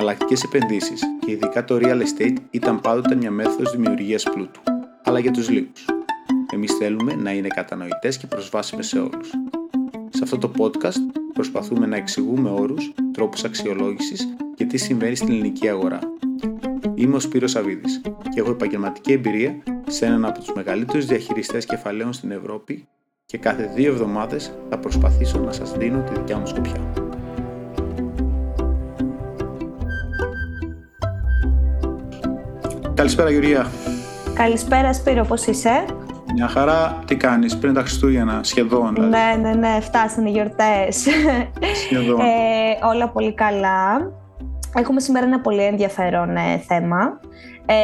εναλλακτικές επενδύσεις και ειδικά το real estate ήταν πάντοτε μια μέθοδος δημιουργίας πλούτου, αλλά για τους λίγους. Εμείς θέλουμε να είναι κατανοητές και προσβάσιμες σε όλους. Σε αυτό το podcast προσπαθούμε να εξηγούμε όρους, τρόπους αξιολόγησης και τι συμβαίνει στην ελληνική αγορά. Είμαι ο Σπύρος Σαββίδης και έχω επαγγελματική εμπειρία σε έναν από τους μεγαλύτερους διαχειριστές κεφαλαίων στην Ευρώπη και κάθε δύο εβδομάδες θα προσπαθήσω να σας δίνω τη δικιά μου σκοπιά. Καλησπέρα Γιουρία. Καλησπέρα Σπύρο, πώς είσαι; Μια χαρά, τι κάνεις πριν τα Χριστούγεννα, σχεδόν δηλαδή. Ναι, ναι, ναι, φτάσανε οι γιορτές. Σχεδόν. Ε, όλα πολύ καλά. Έχουμε σήμερα ένα πολύ ενδιαφέρον ε, θέμα. Ε,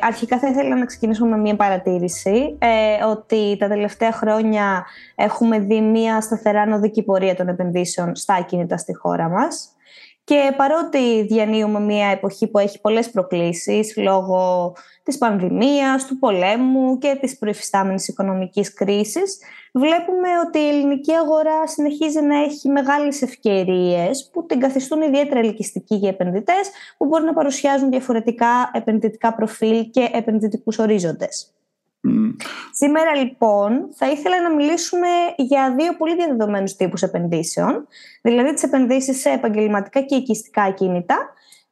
αρχικά θα ήθελα να ξεκινήσουμε με μία παρατήρηση ε, ότι τα τελευταία χρόνια έχουμε δει μία σταθερά ανωδική πορεία των επενδύσεων στα ακίνητα στη χώρα μας. Και παρότι διανύουμε μια εποχή που έχει πολλές προκλήσεις λόγω της πανδημίας, του πολέμου και της προϊφιστάμενης οικονομικής κρίσης, βλέπουμε ότι η ελληνική αγορά συνεχίζει να έχει μεγάλες ευκαιρίες που την καθιστούν ιδιαίτερα ελκυστική για επενδυτές που μπορεί να παρουσιάζουν διαφορετικά επενδυτικά προφίλ και επενδυτικούς ορίζοντες. Σήμερα λοιπόν θα ήθελα να μιλήσουμε για δύο πολύ διαδεδομένους τύπους επενδύσεων, δηλαδή τις επενδύσεις σε επαγγελματικά και οικιστικά ακίνητα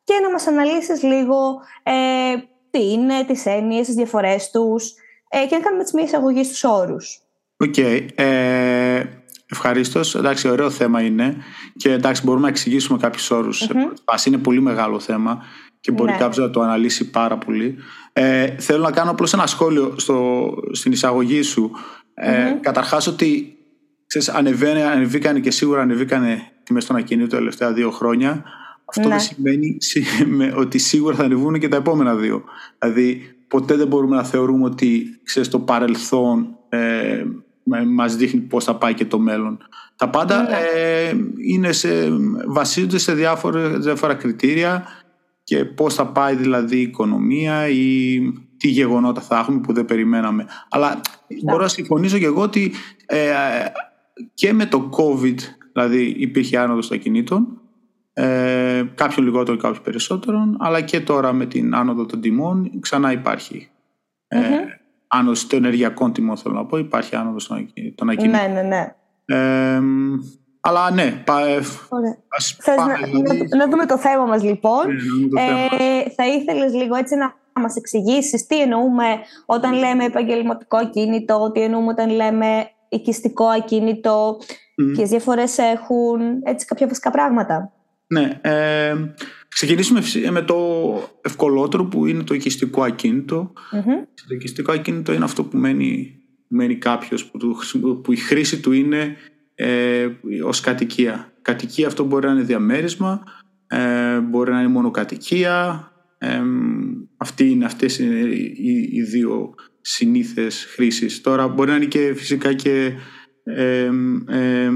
και να μας αναλύσεις λίγο ε, τι είναι, τις έννοιες, τις διαφορές τους ε, και να κάνουμε τις μία εισαγωγή στους όρους. OK. Okay. Ε, Ευχαρίστως. Εντάξει, ωραίο θέμα είναι και εντάξει, μπορούμε να εξηγήσουμε κάποιους όρους. Mm-hmm. Είναι πολύ μεγάλο θέμα και μπορεί ναι. κάποιος να το αναλύσει πάρα πολύ. Ε, θέλω να κάνω απλώς ένα σχόλιο στο, στην εισαγωγή σου. Ε, mm Καταρχάς ότι ξέρεις, ανεβήκανε και σίγουρα ανεβήκανε τιμές των ακινήτων τα τελευταία δύο χρόνια. Αυτό δεν σημαίνει ότι σίγουρα θα ανεβούν και τα επόμενα δύο. Δηλαδή ποτέ δεν μπορούμε να θεωρούμε ότι ξέρεις, το παρελθόν ε, μας δείχνει πώς θα πάει και το μέλλον. Τα πάντα ναι. ε, είναι σε, βασίζονται σε διάφορα κριτήρια και πώς θα πάει δηλαδή η οικονομία ή τι γεγονότα θα έχουμε που δεν περιμέναμε. Αλλά μπορώ να συμφωνήσω και εγώ ότι ε, και με το COVID δηλαδή υπήρχε άνοδος των κινήτων ε, κάποιον λιγότερο και κάποιον περισσότερων αλλά και τώρα με την άνοδο των τιμών ξανά υπάρχει ε, άνοδος των ενεργειακών τιμών θέλω να πω υπάρχει άνοδος των ακινήτων. Ναι, ναι, ναι. Ε, αλλά ναι, πά, ε, ας πάμε, να, δηλαδή. να, δούμε το θέμα μας λοιπόν. Ναι, ε, θα ήθελες λίγο έτσι να μας εξηγήσεις τι εννοούμε όταν λέμε επαγγελματικό ακίνητο, τι εννοούμε όταν λέμε οικιστικό ακίνητο, mm. ποιες διαφορές έχουν, έτσι κάποια βασικά πράγματα. Ναι, ε, ξεκινήσουμε με το ευκολότερο που είναι το οικιστικό ακίνητο. Το οικιστικό ακίνητο είναι αυτό που μένει, μένει κάποιος, που, που η χρήση του είναι ε, ως κατοικία. Κατοικία αυτό μπορεί να είναι διαμέρισμα, ε, μπορεί να είναι μονοκατοικία. Ε, αυτή είναι, αυτές είναι οι, οι δύο συνήθες χρήσεις. Τώρα μπορεί να είναι και φυσικά και ε, ε,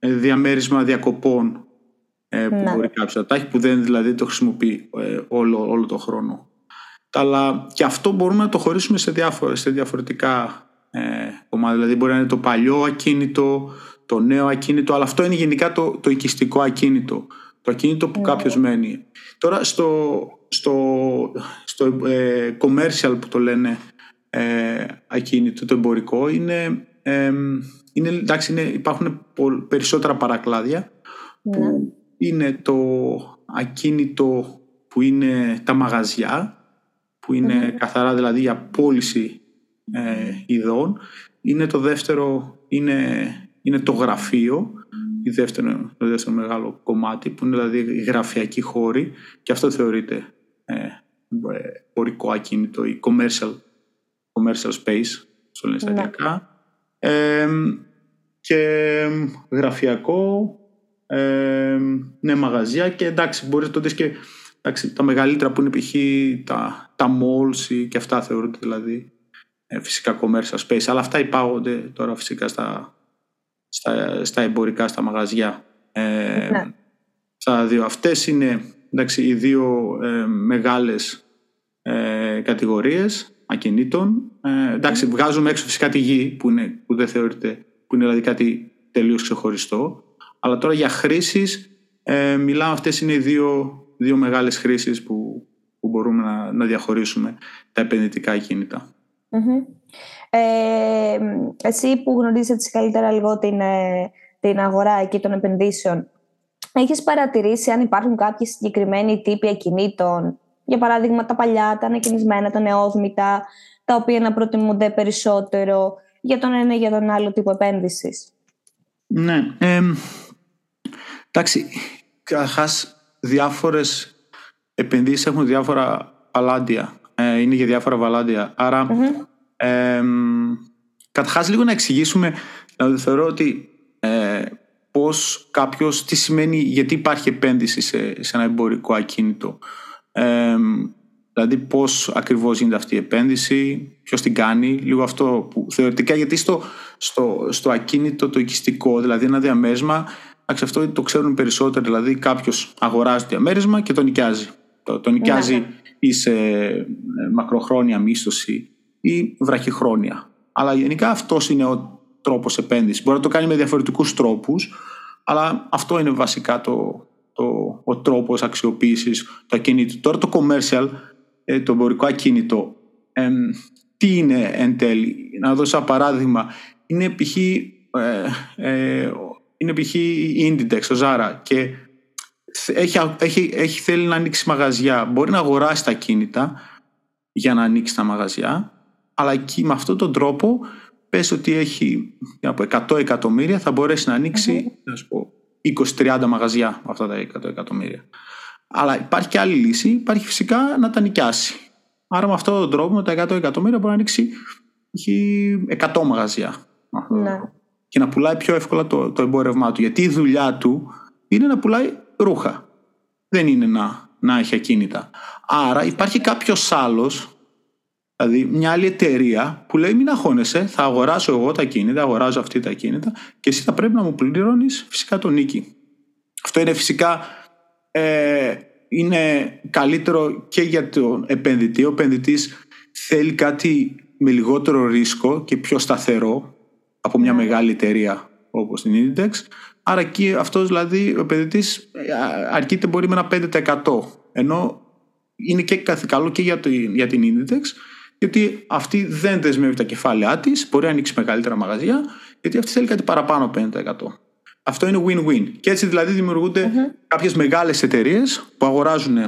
διαμέρισμα διακοπών ε, που ναι. μπορεί κάποιος να τα έχει που δεν δηλαδή το χρησιμοποιεί ε, όλο, όλο το χρόνο. Αλλά και αυτό μπορούμε να το χωρίσουμε σε, σε διαφορετικά ε, κομμάτια. Δηλαδή μπορεί να είναι το παλιό ακίνητο, το νέο ακίνητο, αλλά αυτό είναι γενικά το, το οικιστικό ακίνητο. Το ακίνητο που ναι. κάποιος μένει. Τώρα στο, στο, στο ε, commercial που το λένε ε, ακίνητο, το εμπορικό, είναι, ε, είναι, εντάξει, είναι, υπάρχουν περισσότερα παρακλάδια που ναι. είναι το ακίνητο που είναι τα μαγαζιά, που είναι ναι. καθαρά δηλαδή για πώληση ε, ειδών. Είναι το δεύτερο, είναι είναι το γραφείο, η δεύτερο, το δεύτερο μεγάλο κομμάτι, που είναι δηλαδή η γραφειακή χώρη και αυτό θεωρείται ε, πορικό ακίνητο ή commercial, commercial space, στο λένε στα ναι. αγγλικά. Ε, και γραφειακό, ε, ναι, μαγαζιά και εντάξει, μπορείς τότε και εντάξει, τα μεγαλύτερα που είναι π.χ. τα, τα malls και αυτά θεωρούνται δηλαδή ε, φυσικά commercial space, αλλά αυτά υπάγονται τώρα φυσικά στα στα, στα εμπορικά, στα μαγαζιά. Ε, ναι. Στα δύο αυτές είναι εντάξει, οι δύο ε, μεγάλες ε, κατηγορίες ακινήτων. Ε, εντάξει, βγάζουμε έξω φυσικά τη γη που, είναι, που δεν θεωρείται, που είναι δηλαδή κάτι τελείως ξεχωριστό. Αλλά τώρα για χρήσεις ε, μιλάμε αυτές είναι οι δύο δύο μεγάλες χρήσεις που, που μπορούμε να, να διαχωρίσουμε τα επενδυτικά Ε, εσύ που γνωρίζεις έτσι καλύτερα λίγο την, ε, την αγορά εκεί των επενδύσεων, έχεις παρατηρήσει αν υπάρχουν κάποιοι συγκεκριμένοι τύποι ακινήτων, για παράδειγμα τα παλιά, τα ανακοινισμένα, τα νεόδμητα, τα οποία να προτιμούνται περισσότερο για τον ένα ή για τον άλλο τύπο επένδυσης; Ναι. Ε, εντάξει, καταρχάς διάφορες επενδύσεις έχουν διάφορα παλάντια. Ε, είναι για διάφορα βαλάντια. Άρα, καταρχάς λίγο να εξηγήσουμε, δηλαδή θεωρώ ότι ε, πώς κάποιος, τι σημαίνει, γιατί υπάρχει επένδυση σε, σε ένα εμπορικό ακίνητο. Ε, δηλαδή πώς ακριβώς γίνεται αυτή η επένδυση, ποιος την κάνει, λίγο αυτό που θεωρητικά, γιατί στο, στο, στο ακίνητο το οικιστικό, δηλαδή ένα διαμέρισμα, αυτό το ξέρουν περισσότερο, δηλαδή κάποιος αγοράζει το διαμέρισμα και το νοικιάζει. Το, το νοικιάζει ναι, ναι. ή σε ε, μακροχρόνια μίσθωση ή βραχυχρόνια. Αλλά γενικά αυτός είναι ο τρόπος επένδυσης. Μπορεί να το κάνει με διαφορετικούς τρόπους, αλλά αυτό είναι βασικά το, το, ο τρόπος αξιοποίησης του ακίνητου. Τώρα το commercial, ε, το εμπορικό ακίνητο, τι είναι εν τέλει; Να δώσω ένα παράδειγμα. Είναι π.χ. Ε, ε, είναι π.χ. η Inditex, ο Zara και έχει, έχει, έχει, θέλει να ανοίξει μαγαζιά. Μπορεί να αγοράσει τα κίνητα για να ανοίξει τα μαγαζιά, αλλά εκεί με αυτόν τον τρόπο πες ότι έχει 100 εκατομμύρια θα μπορέσει να ανοίξει mm-hmm. 20-30 μαγαζιά με αυτά τα 100 εκατομμύρια. Αλλά υπάρχει και άλλη λύση, υπάρχει φυσικά να τα νοικιάσει. Άρα με αυτόν τον τρόπο με τα 100 εκατομμύρια μπορεί να ανοίξει 100 μαγαζιά. Ναι. Και να πουλάει πιο εύκολα το, το εμπόρευμά του. Γιατί η δουλειά του είναι να πουλάει ρούχα. Δεν είναι να, να έχει ακίνητα. Άρα υπάρχει κάποιος άλλος, δηλαδή μια άλλη εταιρεία που λέει μην αγχώνεσαι, θα αγοράσω εγώ τα κίνητα, αγοράζω αυτή τα κίνητα και εσύ θα πρέπει να μου πληρώνεις φυσικά τον νίκη. Αυτό είναι φυσικά ε, είναι καλύτερο και για τον επενδυτή. Ο επενδυτής θέλει κάτι με λιγότερο ρίσκο και πιο σταθερό από μια ναι. μεγάλη εταιρεία όπως την Inditex Άρα εκεί αυτός δηλαδή ο επενδυτής ε, αρκείται μπορεί με ένα 5%. Ενώ είναι και καλό και για, το, για την Inditex, γιατί αυτή δεν δεσμεύει τα κεφάλαιά της, μπορεί να ανοίξει μεγαλύτερα μαγαζιά, γιατί αυτή θέλει κάτι παραπάνω από 50%. Αυτό είναι win-win. Και έτσι δηλαδή δημιουργούνται mm-hmm. κάποιες μεγάλες εταιρείες που αγοράζουν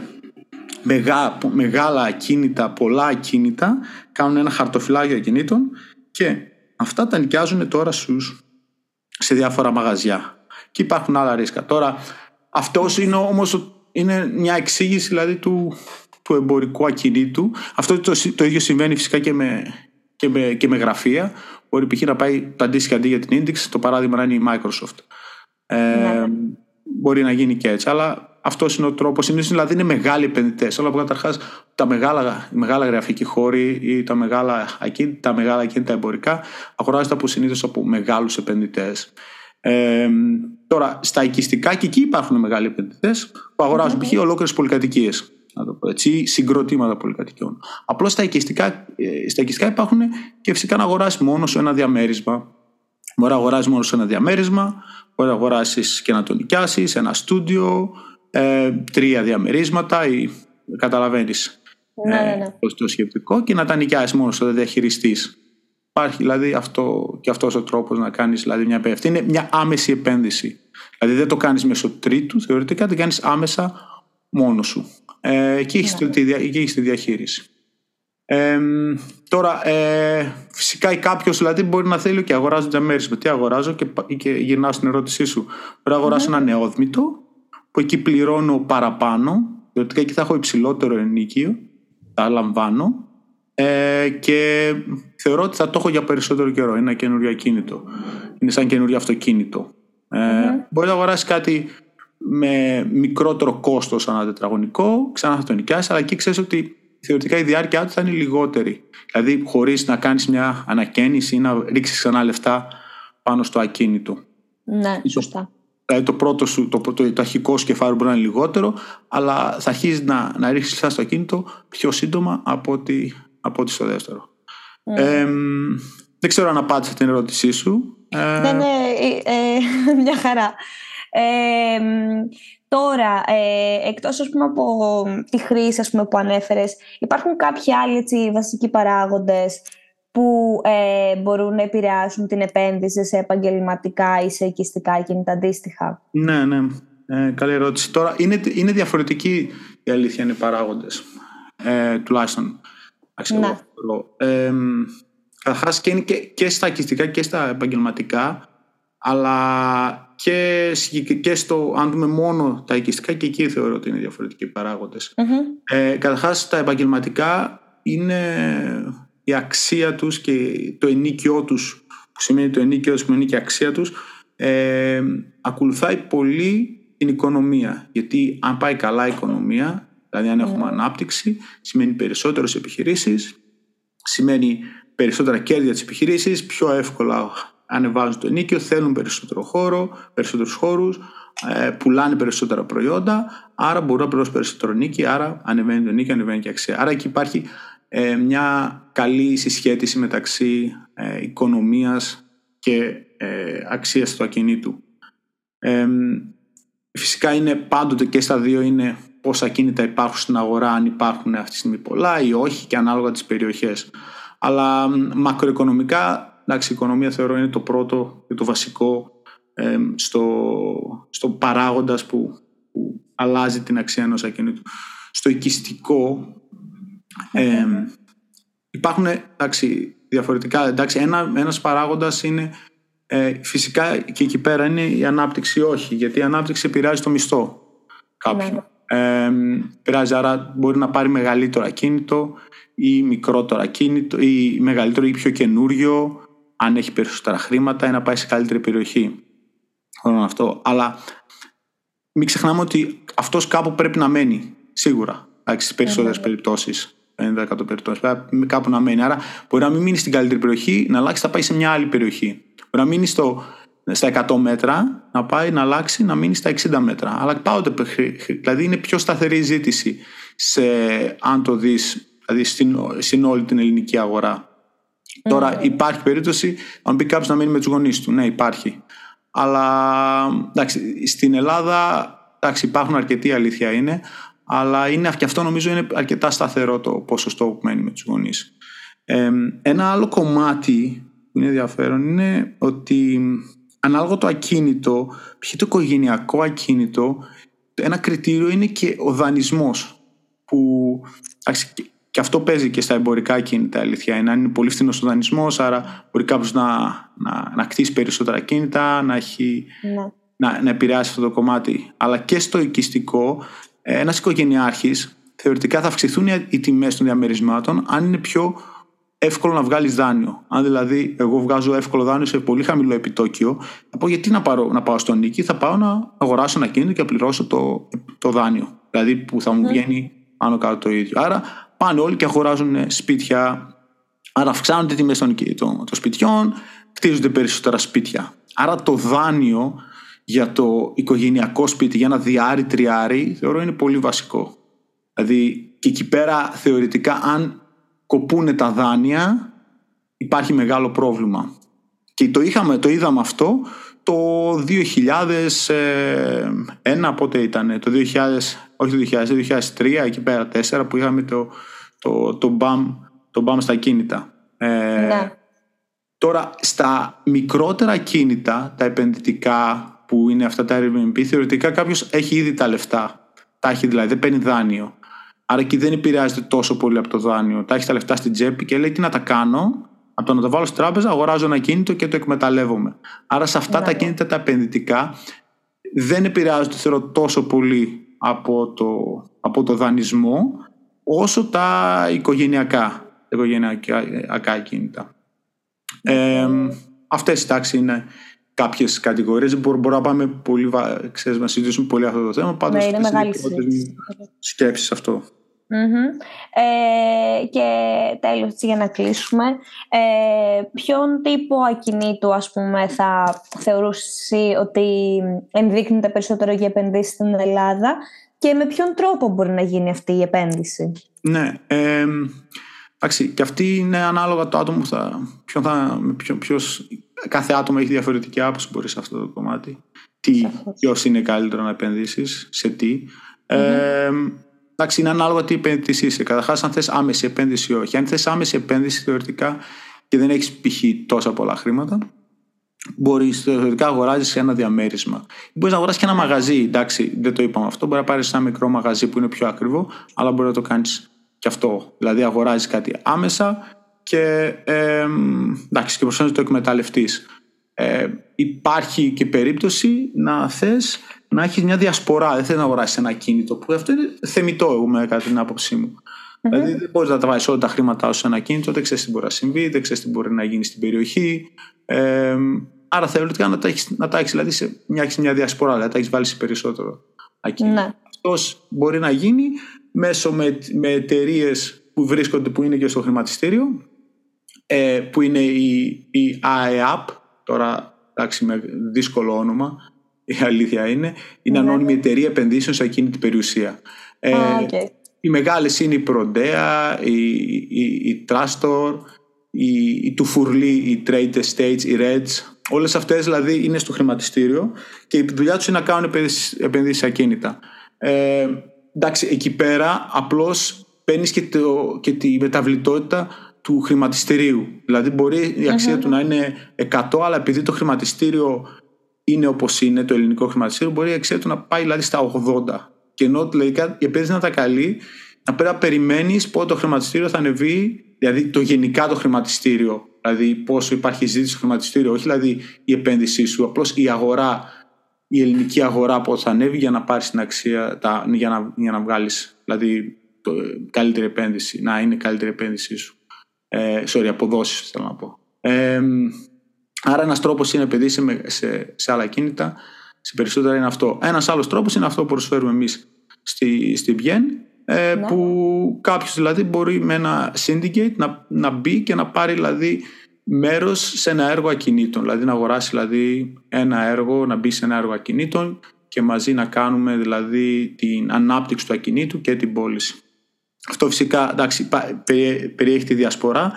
μεγά, μεγάλα ακίνητα, πολλά ακίνητα, κάνουν ένα χαρτοφυλάκιο ακινήτων και αυτά τα νοικιάζουν τώρα στους, σε διάφορα μαγαζιά και υπάρχουν άλλα ρίσκα. Τώρα, αυτός είναι όμως είναι μια εξήγηση δηλαδή του, του εμπορικού ακινήτου. Αυτό το, το ίδιο συμβαίνει φυσικά και με, και με, και με γραφεία. Μπορεί π.χ. να πάει το αντίστοιχο αντί για την Index, το παράδειγμα να είναι η Microsoft. Ε, ναι. Μπορεί να γίνει και έτσι. Αλλά αυτός είναι ο τρόπος. Συνήθω δηλαδή είναι μεγάλοι επενδυτές. Όλα από καταρχάς τα μεγάλα, μεγάλα γραφικοί χώροι ή τα μεγάλα ακίνητα, τα μεγάλα ακίνητα εμπορικά αγοράζονται από συνήθως από μεγάλους επενδυτές. Ε, τώρα, στα οικιστικά και εκεί υπάρχουν μεγάλοι επενδυτές που αγοράζουν π.χ. ολόκληρες πολυκατοικίες. Να το πω έτσι, συγκροτήματα πολυκατοικιών. Απλώς στα οικιστικά, ε, στα οικιστικά υπάρχουν και φυσικά να αγοράσει μόνος σου ένα διαμέρισμα. Μπορεί να αγοράσει μόνος σου ένα διαμέρισμα, μπορεί να αγοράσεις και να το νοικιάσεις, ένα στούντιο, ε, τρία διαμερίσματα ή καταλαβαίνεις ναι, ναι, ναι. ε, το σκεπτικό και να τα νοικιάσεις μόνος σου, δεν διαχειριστείς Υπάρχει δηλαδή αυτό και αυτός ο τρόπος να κάνεις δηλαδή, μια επένδυση. Είναι μια άμεση επένδυση. Δηλαδή δεν το κάνεις μέσω τρίτου, θεωρητικά το κάνεις άμεσα μόνος σου. Ε, και έχεις, yeah. Ναι. τη, τη διαχείριση. Ε, τώρα, ε, φυσικά κάποιος δηλαδή μπορεί να θέλει και αγοράζω διαμέρισμα. Τι αγοράζω και, και γυρνάω στην ερώτησή σου. Μπορεί να αγοράσω mm-hmm. ένα νεόδμητο που εκεί πληρώνω παραπάνω, διότι εκεί θα έχω υψηλότερο ενίκιο, τα λαμβάνω ε, και θεωρώ ότι θα το έχω για περισσότερο καιρό. Είναι ένα καινούριο ακίνητο. Είναι σαν καινούριο αυτοκίνητο. Ε, Μπορεί να αγοράσεις κάτι με μικρότερο κόστος ανά τετραγωνικό, ξανά θα το νοικιάσει, αλλά εκεί ξέρεις ότι θεωρητικά η διάρκεια του θα είναι λιγότερη. Δηλαδή, χωρίς να κάνεις μια ανακαίνιση ή να ρίξεις ξανά λεφτά πάνω στο ακίνητο. Ναι, σωστά. Δηλαδή το πρώτο σου, το, το, το, το αρχικό σου κεφάλαιο μπορεί να είναι λιγότερο, αλλά θα αρχίσεις να, να ρίξεις λεφτά στο ακίνητο πιο σύντομα από ότι από ό,τι στο δεύτερο. Ε, δεν ξέρω αν απάντησα την ερώτησή σου. Ε... Ναι, ναι, ε, μια χαρά. Ε, τώρα, ε, εκτός ας πούμε, από τη χρήση ας πούμε, που ανέφερες, υπάρχουν κάποιοι άλλοι έτσι, βασικοί παράγοντες που ε, μπορούν να επηρεάσουν την επένδυση σε επαγγελματικά ή σε οικιστικά κινητά αντίστοιχα; Ναι, ναι. Ε, καλή ερώτηση. Τώρα, είναι, είναι διαφορετική η αλήθεια είναι οι παράγοντες. Ε, τουλάχιστον. Ναι. Ε, Καταρχάς και είναι και, και στα ακιστικά και στα επαγγελματικά, αλλά και, και στο, αν δούμε μόνο τα οικιστικά και εκεί θεωρώ ότι είναι διαφορετικοί παράγοντες. Mm-hmm. Ε, καταρχάς τα επαγγελματικά είναι η αξία τους και το ενίκιο τους, που σημαίνει το ενίκιο τους που είναι και η αξία τους, ε, ακολουθάει πολύ την οικονομία. Γιατί αν πάει καλά η οικονομία, δηλαδή αν έχουμε ανάπτυξη, σημαίνει περισσότερες επιχειρήσεις, σημαίνει περισσότερα κέρδη για τις επιχειρήσεις, πιο εύκολα ανεβάζουν το ενίκιο, θέλουν περισσότερο χώρο, περισσότερους χώρους, ε, πουλάνε περισσότερα προϊόντα, άρα μπορούν να πληρώσουν περισσότερο νίκη, άρα ανεβαίνει το νίκη, ανεβαίνει και αξία. Άρα εκεί υπάρχει ε, μια καλή συσχέτιση μεταξύ ε, οικονομίας και ε, αξίας του ακινήτου. Ε, φυσικά είναι πάντοτε και στα δύο είναι πόσα κίνητα υπάρχουν στην αγορά, αν υπάρχουν αυτή τη στιγμή πολλά ή όχι και ανάλογα τις περιοχές. Αλλά μακροοικονομικά, εντάξει, η οικονομία θεωρώ είναι το πρώτο και το βασικό ε, στο, στο παράγοντας που, που αλλάζει την αξία ενός ακινήτου. Στο οικιστικό ε, υπάρχουν εντάξει, διαφορετικά. Εντάξει, ένα, ένας παράγοντας είναι ε, φυσικά και εκεί πέρα είναι η ανάπτυξη όχι, γιατί η ανάπτυξη επηρεάζει το μισθό κάποιου. Ναι. Ε, επηρεάζει, άρα μπορεί να πάρει μεγαλύτερο ακίνητο ή μικρότερο ακίνητο ή μεγαλύτερο ή πιο καινούριο αν έχει περισσότερα χρήματα ή να πάει σε καλύτερη περιοχή. Όλο αυτό. Αλλά μην ξεχνάμε ότι αυτός κάπου πρέπει να μένει σίγουρα στις περισσότερες ναι. περιπτώσεις. 50% περιπτώσεις. Πρέπει κάπου να μένει. Άρα μπορεί να μην μείνει στην καλύτερη περιοχή, να αλλάξει, θα πάει σε μια άλλη περιοχή. Μπορεί να μείνει στο, στα 100 μέτρα, να πάει να αλλάξει, να μείνει στα 60 μέτρα. Αλλά πάω Δηλαδή είναι πιο σταθερή η ζήτηση σε, αν το δεις δηλαδή στην, στην όλη την ελληνική αγορά. Τώρα ναι. υπάρχει περίπτωση αν πει κάποιος να μείνει με τους γονείς του. Ναι, υπάρχει. Αλλά εντάξει, στην Ελλάδα εντάξει, υπάρχουν αρκετοί αλήθεια είναι, αλλά είναι, και αυτό νομίζω είναι αρκετά σταθερό το ποσοστό που μένει με τους γονείς. ένα άλλο κομμάτι που είναι ενδιαφέρον είναι ότι ανάλογα το ακίνητο, ποιο το οικογενειακό ακίνητο, ένα κριτήριο είναι και ο δανεισμός που και αυτό παίζει και στα εμπορικά ακίνητα, αλήθεια είναι. Αν είναι πολύ φθηνός ο δανεισμός, άρα μπορεί κάποιος να, να, να κτίσει περισσότερα ακίνητα, να, έχει, ναι. να, να επηρεάσει αυτό το κομμάτι. Αλλά και στο οικιστικό ένας οικογενειάρχης θεωρητικά θα αυξηθούν οι τιμές των διαμερισμάτων αν είναι πιο εύκολο να βγάλεις δάνειο. Αν δηλαδή εγώ βγάζω εύκολο δάνειο σε πολύ χαμηλό επιτόκιο, θα πω γιατί να, πάρω, να πάω στον νίκη, θα πάω να αγοράσω ένα κίνητο και να πληρώσω το, το δάνειο. Δηλαδή που θα μου ναι. βγαίνει πάνω κάτω το ίδιο. Άρα πάνε όλοι και αγοράζουν σπίτια. Άρα αυξάνονται τιμές των, των, των σπιτιών, κτίζονται περισσότερα σπίτια. Άρα το δάνειο για το οικογενειακό σπίτι, για ένα διάρρη, τριάρι, θεωρώ είναι πολύ βασικό. Δηλαδή και εκεί πέρα θεωρητικά αν κοπούνε τα δάνεια υπάρχει μεγάλο πρόβλημα. Και το, είχαμε, το είδαμε αυτό το 2001 πότε ήταν, το 2000, όχι το 2000, το 2003 εκεί πέρα 4 που είχαμε το, το, το, BAM, το BAM στα κίνητα. Ε, ναι. Τώρα στα μικρότερα κίνητα, τα επενδυτικά που είναι αυτά τα Airbnb, θεωρητικά κάποιος έχει ήδη τα λεφτά. Τα έχει δηλαδή, δεν παίρνει δάνειο. Άρα εκεί δεν επηρεάζεται τόσο πολύ από το δάνειο. Τα έχει τα λεφτά στην τσέπη και λέει τι να τα κάνω. Από το να τα βάλω στην τράπεζα, αγοράζω ένα κίνητο και το εκμεταλλεύομαι. Άρα σε αυτά τα κίνητα τα επενδυτικά δεν επηρεάζονται θεωρώ τόσο πολύ από το, από το δανεισμό όσο τα οικογενειακά, οικογενειακά κίνητα. Ε, αυτές οι τάξεις είναι κάποιες κατηγορίες. Μπορούμε να πάμε πολύ, ξέρεις, να συζητήσουμε πολύ αυτό το θέμα. Πάντως, ναι, είναι μεγάλη σκέψη αυτό. Ε, και τέλος για να κλείσουμε ε, ποιον τύπο ακινήτου ας πούμε θα θεωρούσε ότι ενδείκνεται περισσότερο για επενδύσεις στην Ελλάδα και με ποιον τρόπο μπορεί να γίνει αυτή η επένδυση; Ναι, ε, εντάξει και αυτή είναι ανάλογα το άτομο θα, ποιον θα, ποιος, κάθε άτομο έχει διαφορετική άποψη μπορεί σε αυτό το κομμάτι. τι, ποιος είναι καλύτερο να επενδύσεις, σε τι. Ε, εντάξει, είναι ανάλογα τι επένδυση είσαι. Καταρχάς, αν θες άμεση επένδυση ή όχι. Αν θες άμεση επένδυση θεωρητικά και δεν έχεις π.χ. τόσα πολλά χρήματα, μπορείς θεωρητικά να αγοράζεις ένα διαμέρισμα. Μπορείς να αγοράσεις και ένα μαγαζί. Εντάξει, δεν το είπαμε αυτό. Μπορεί να πάρεις ένα μικρό μαγαζί που είναι πιο ακριβό, αλλά μπορεί να το κάνεις και αυτό. Δηλαδή, αγοράζεις κάτι άμεσα και, ε, εντάξει, και προσπαθεί να το εκμεταλλευτείς. Ε, υπάρχει και περίπτωση να θες να έχεις μια διασπορά. Δεν θέλεις να αγοράσεις ένα κίνητο. Που αυτό είναι θεμητό, εγώ με κατά την άποψή μου. Mm-hmm. Δηλαδή δεν μπορείς να τα βάλει όλα τα χρήματά σου σε ένα κίνητο, δεν ξέρεις τι μπορεί να συμβεί, δεν ξέρεις τι μπορεί να γίνει στην περιοχή. Ε, άρα θεωρητικά να τα έχεις να τα έχεις, δηλαδή σε μια, μια διασπορά, δηλαδή τα έχεις βάλει σε περισσότερο ακίνητο. Ναι. Αυτός μπορεί να γίνει μέσω με, με εταιρείες που βρίσκονται, που είναι και στο χρηματιστήριο, ε, που είναι η, η AEAP, τώρα εντάξει με δύσκολο όνομα, η αλήθεια είναι, είναι ναι. ανώνυμη εταιρεία επενδύσεων σε εκείνη την περιουσία. Ε, okay. Οι μεγάλες είναι η Prodea, η, η, η Trastor, η, η Tufurli, η Trade Estates, η Reds. Όλες αυτές δηλαδή είναι στο χρηματιστήριο και η δουλειά τους είναι να κάνουν επενδύσεις σε ακίνητα. Ε, εντάξει, εκεί πέρα απλώς παίρνεις και, και τη μεταβλητότητα του χρηματιστηρίου. Δηλαδή μπορεί η αξια του να είναι 100, αλλά επειδή το χρηματιστήριο είναι όπως είναι, το ελληνικό χρηματιστήριο, μπορεί η αξία του να πάει δηλαδή στα 80. Και ενώ τελικά η επένδυση να τα καλή, να πρέπει να περιμένεις πότε το χρηματιστήριο θα ανεβεί, δηλαδή το γενικά το χρηματιστήριο, δηλαδή πόσο υπάρχει ζήτηση στο χρηματιστήριο, όχι δηλαδή η επένδυσή σου, απλώς η αγορά, η ελληνική αγορά πότε θα ανέβει για να πάρεις την αξία, τα, για να, για να βγάλεις δηλαδή το, καλύτερη επένδυση, να είναι καλύτερη επένδυσή σου. Ε, sorry, αποδόσεις θέλω να πω. Ε, άρα ένας τρόπος είναι παιδί σε, σε, σε άλλα κίνητα, σε περισσότερα είναι αυτό. Ένας άλλος τρόπος είναι αυτό που προσφέρουμε εμείς στη, στη Bien, ε, ναι. που κάποιος δηλαδή μπορεί με ένα syndicate να, να μπει και να πάρει δηλαδή μέρος σε ένα έργο ακινήτων. Δηλαδή να αγοράσει δηλαδή ένα έργο, να μπει σε ένα έργο ακινήτων και μαζί να κάνουμε δηλαδή την ανάπτυξη του ακινήτου και την πώληση. Αυτό φυσικά εντάξει, περιέχει τη διασπορά,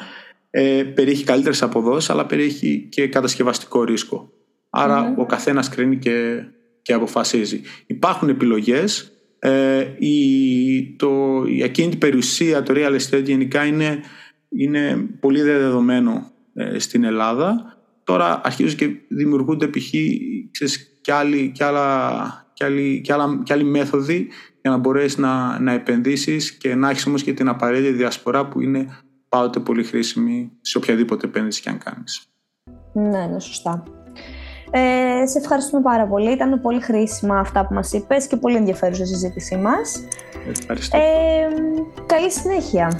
ε, περιέχει καλύτερες αποδόσεις, αλλά περιέχει και κατασκευαστικό ρίσκο. Άρα ο καθένας κρίνει και, και αποφασίζει. Υπάρχουν επιλογές. Ε, η, το, η ακίνητη περιουσία, το real estate γενικά είναι, είναι πολύ δεδομένο ε, στην Ελλάδα. Τώρα αρχίζουν και δημιουργούνται π.χ. και, άλλοι, και, άλλα, και, άλλοι, και, άλλα, και άλλοι μέθοδοι για να μπορέσεις να, να επενδύσεις και να έχεις όμως και την απαραίτητη διασπορά που είναι πάντοτε πολύ χρήσιμη σε οποιαδήποτε επένδυση και αν κάνεις. Ναι, ναι, σωστά. Ε, σε ευχαριστούμε πάρα πολύ. Ήταν πολύ χρήσιμα αυτά που μας είπες και πολύ ενδιαφέρουσα η συζήτησή μας. Ευχαριστώ. Ε, καλή συνέχεια.